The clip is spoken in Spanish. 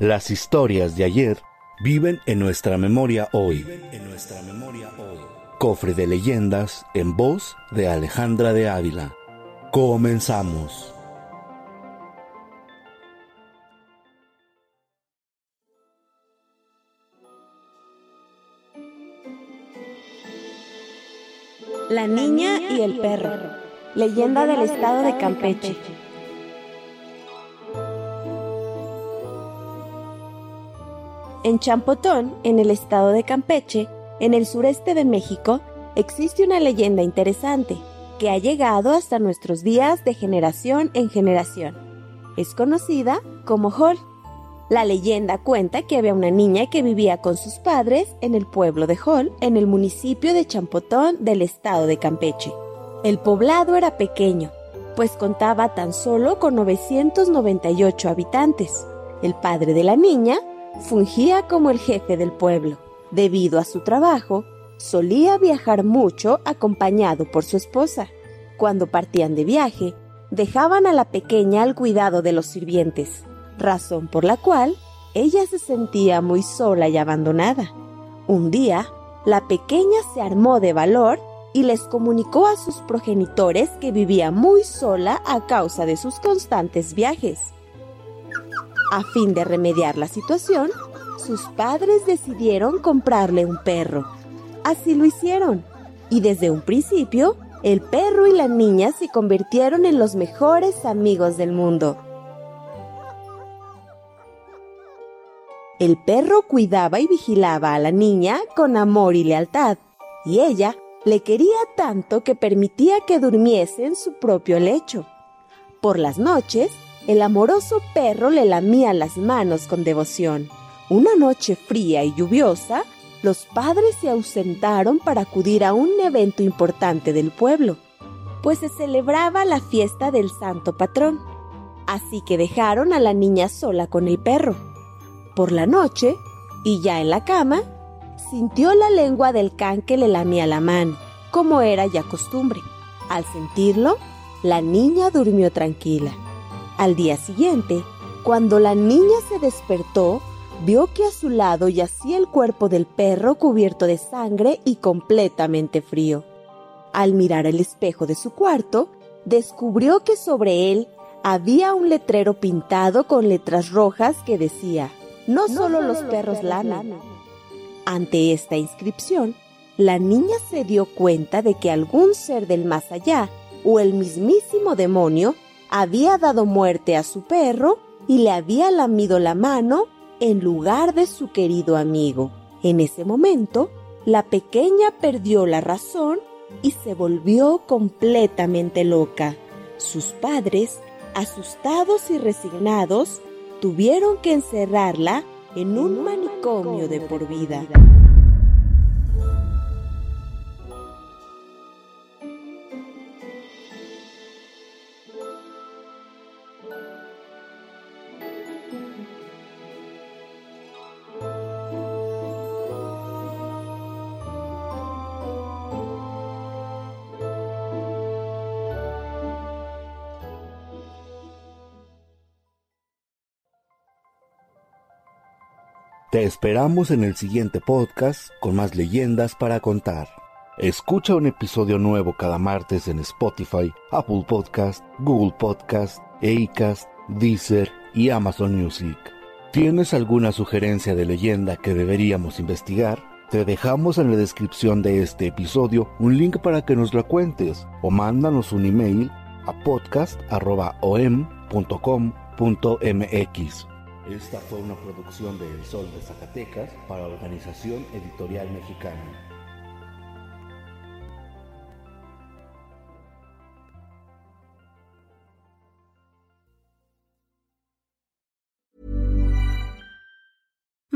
Las historias de ayer viven en nuestra memoria hoy. Cofre de leyendas en voz de Alejandra de Ávila. Comenzamos. La niña y el perro. Leyenda del estado de Campeche. En Champotón, en el estado de Campeche, en el sureste de México, existe una leyenda interesante que ha llegado hasta nuestros días de generación en generación. Es conocida como Hall. La leyenda cuenta que había una niña que vivía con sus padres en el pueblo de Hall, en el municipio de Champotón del estado de Campeche. El poblado era pequeño, pues contaba tan solo con 998 habitantes. El padre de la niña fungía como el jefe del pueblo. Debido a su trabajo, solía viajar mucho acompañado por su esposa. Cuando partían de viaje, dejaban a la pequeña al cuidado de los sirvientes, razón por la cual ella se sentía muy sola y abandonada. Un día, la pequeña se armó de valor y les comunicó a sus progenitores que vivía muy sola a causa de sus constantes viajes. A fin de remediar la situación, sus padres decidieron comprarle un perro. Así lo hicieron, y desde un principio, el perro y la niña se convirtieron en los mejores amigos del mundo. El perro cuidaba y vigilaba a la niña con amor y lealtad, y ella le quería tanto que permitía que durmiese en su propio lecho. Por las noches, el amoroso perro le lamía las manos con devoción. Una noche fría y lluviosa, los padres se ausentaron para acudir a un evento importante del pueblo, pues se celebraba la fiesta del santo patrón. Así que dejaron a la niña sola con el perro. Por la noche, y ya en la cama, sintió la lengua del can que le lamía la mano, como era ya costumbre. Al sentirlo, la niña durmió tranquila. Al día siguiente, cuando la niña se despertó, vio que a su lado yacía el cuerpo del perro cubierto de sangre y completamente frío. Al mirar el espejo de su cuarto, descubrió que sobre él había un letrero pintado con letras rojas que decía, no, solo los perros lamen. Ante esta inscripción, la niña se dio cuenta de que algún ser del más allá, o el mismísimo demonio, había dado muerte a su perro y le había lamido la mano en lugar de su querido amigo. En ese momento, la pequeña perdió la razón y se volvió completamente loca. Sus padres, asustados y resignados, tuvieron que encerrarla en un manicomio de por vida. Te esperamos en el siguiente podcast con más leyendas para contar. Escucha un episodio nuevo cada martes en Spotify, Apple Podcast, Google Podcast, Acast, Deezer y Amazon Music. ¿Tienes alguna sugerencia de leyenda que deberíamos investigar? Te dejamos en la descripción de este episodio un link para que nos la cuentes o mándanos un email a podcast.om.com.mx. Esta fue una producción de El Sol de Zacatecas para Organización Editorial Mexicana.